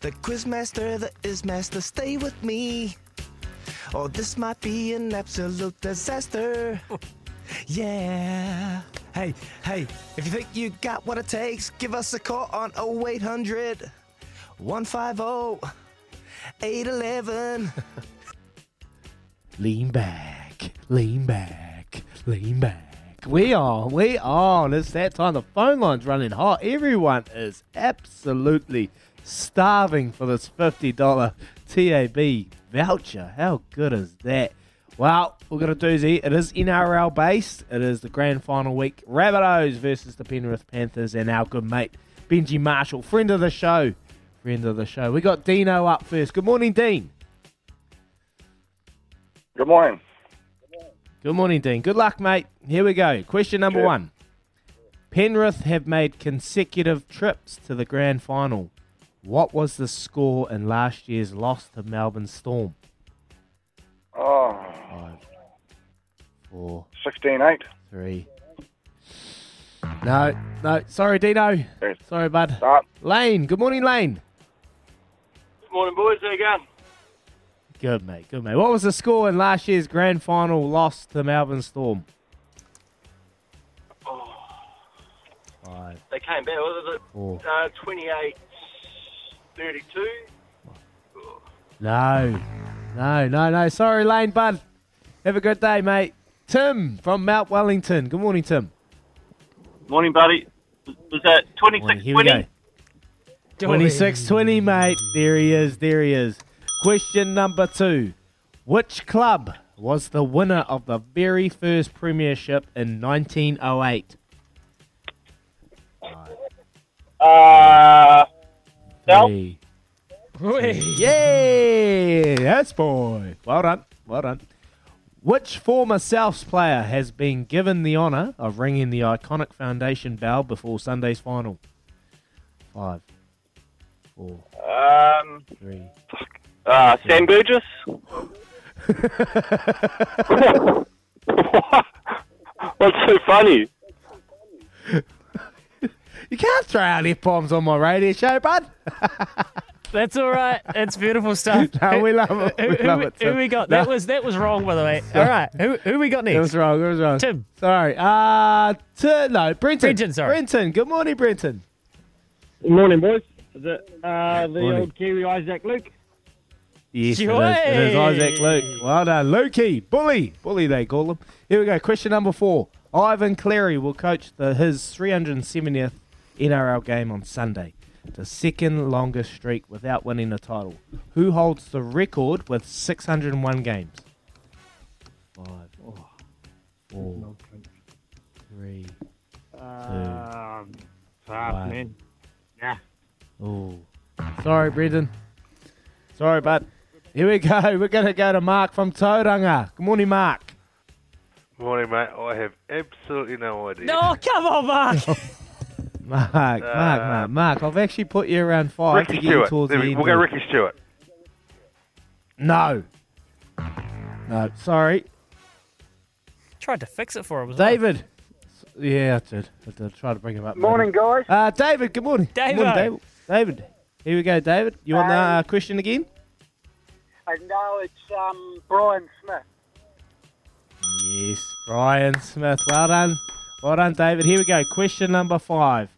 The quizmaster, the is master, stay with me. Or this might be an absolute disaster. yeah. Hey, hey, if you think you got what it takes, give us a call on 0800 150 811. Lean back, lean back, lean back. We are, we are. And it's that time. The phone line's running hot. Everyone is absolutely starving for this $50 TAB voucher. How good is that? Well, we've got a doozy. It is NRL based. It is the grand final week. Rabbitohs versus the Penrith Panthers and our good mate Benji Marshall, friend of the show. Friend of the show. We got Dino up first. Good morning, Dean. Good morning. Good morning, Dean. Good luck, mate. Here we go. Question number Sure. one. Penrith have made consecutive trips to the grand final. What was the score in last year's loss to Melbourne Storm? Oh, Five, four, 16 8. three. No, no. Sorry, Dino. Sorry, bud. Start. Lane. Good morning, Lane. Good morning, boys. How you going? Good, mate. Good, mate. What was the score in last year's grand final loss to Melbourne Storm? Five, They came back. What was four. it? Uh, 28 32. No, no, no, no. Sorry, Lane, bud. Have a good day, mate. Tim from Mount Wellington. Good morning, Tim. Morning, buddy. Was that 26 Morning. Here we go. 26 20, mate. There he is. There he is. Question number two Which club was the winner of the very first premiership in 1908? Uh, Bell? Three. Yay! That's boy. Well done. Well done. Which former Souths player has been given the honour of ringing the iconic foundation bell before Sunday's final? Five, four, um, three. Uh, Sam Burgess. What's so funny? You can't throw out F bombs on my radio show, bud. That's all right. It's beautiful stuff. No, we love it. Who, We who- love it, who we got? No. That was that was wrong, by the way. All right. Who who we got It next? was wrong. It was wrong. Tim. Sorry. Uh, t- no, Brenton. Brenton, sorry. Brenton. Good morning, Brenton. Good morning, boys. Is it uh, the Morning. old Kiwi Isaac Luke? Yes, it is. It is Isaac Luke. Well done. Lukey. Bully. Bully, they call him. Here we go. Question number four. Ivan Cleary will coach the, his 370th NRL game on Sunday. The second longest streak without winning a title. Who holds the record with 601 games? Five, four, three, Um, Right. man. Yeah. Oh, sorry, Brendan. Sorry, bud. Here we go. We're going to go to Mark from Tauranga. Good morning, Mark. Morning, mate. I have absolutely no idea. No, come on, Mark. Mark, Mark, Mark, Mark. I've actually put you around five Ricky to get Stuart. towards There the we- end. we'll go of- Ricky Stuart. No. No, sorry. Tried to fix it for him. as well. David. Yeah, I did. I did try to bring him up. Morning, later. guys. Uh, David, good morning. Good morning, David. David. Here we go, David. You want the uh, question again? I know it's um, Brian Smith. Yes, Brian Smith. Well done. Well done, David. Here we go. Question number five.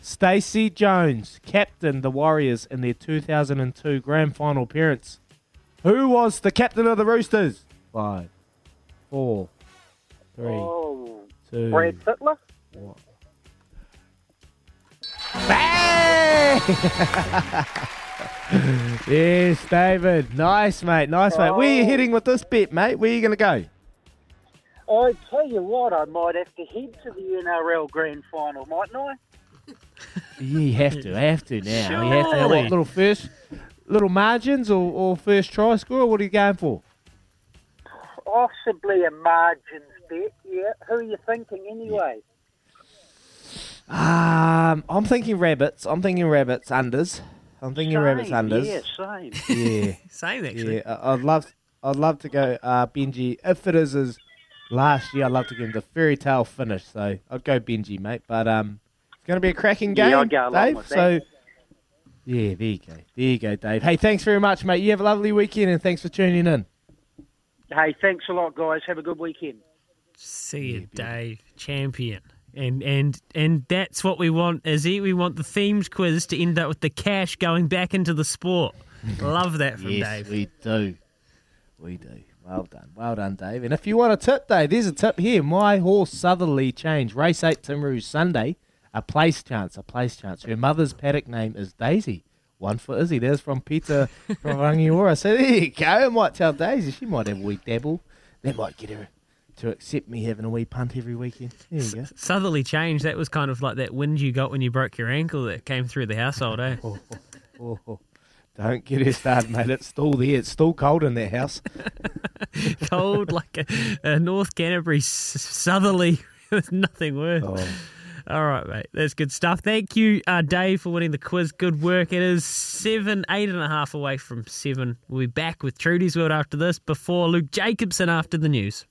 Stacey Jones captained the Warriors in their 2002 grand final appearance. Who was the captain of the Roosters? Five, four, three, Oh, two. Brad Fittler. Bang! yes, David. Nice, mate. Nice, mate. Where are you Oh. heading with this bet, mate? Where are you going to go? I tell you what, I might have to head to the NRL Grand Final, mightn't I? Yeah, you have to. have to now. You have to. What, Surely. little first, little margins or, or first try score? What are you going for? Possibly a margins bet. Yeah. Who are you thinking anyway? Um, I'm thinking rabbits. I'm thinking rabbits unders. I'm thinking rabbits Same, unders. Yeah, same. Yeah, Same, actually. yeah. I- I'd love, I'd love to go uh, Benji. If it is as last year, I'd love to give him the fairy tale finish. So I'd go Benji, mate. But um, it's going to be a cracking game, Yeah, I'll go along Dave. with so. that. Yeah, there you go. There you go, Dave. Hey, thanks very much, mate. You have a lovely weekend and thanks for tuning in. Hey, thanks a lot, guys. Have a good weekend. See you, Dave. Champion. And and and that's what we want, Izzy. We want the themed quiz to end up with the cash going back into the sport. Love that from yes, Dave. we do. We do. Well done. Well done, Dave. And if you want a tip, Dave, there's a tip here. My horse Southerly Change, race 8 Timaru Sunday, a place chance, a place chance. Her mother's paddock name is Daisy. One for Izzy. There's from Peter from Rangiora. So there you go. I might tell Daisy. She might have a wee dabble. That might get her to accept me having a wee punt every weekend. There you go. Southerly change. That was kind of like that wind you got when you broke your ankle that came through the household, eh? Oh, oh, oh. Don't get her started, mate. It's still there. It's still cold in that house. Cold like a, a North Canterbury s- southerly with nothing worse. Oh. All right, mate. That's good stuff. Thank you, uh, Dave, for winning the quiz. Good work. It is seven, eight and a half away from seven. We'll be back with Trudy's World after this before Luke Jacobson after the news.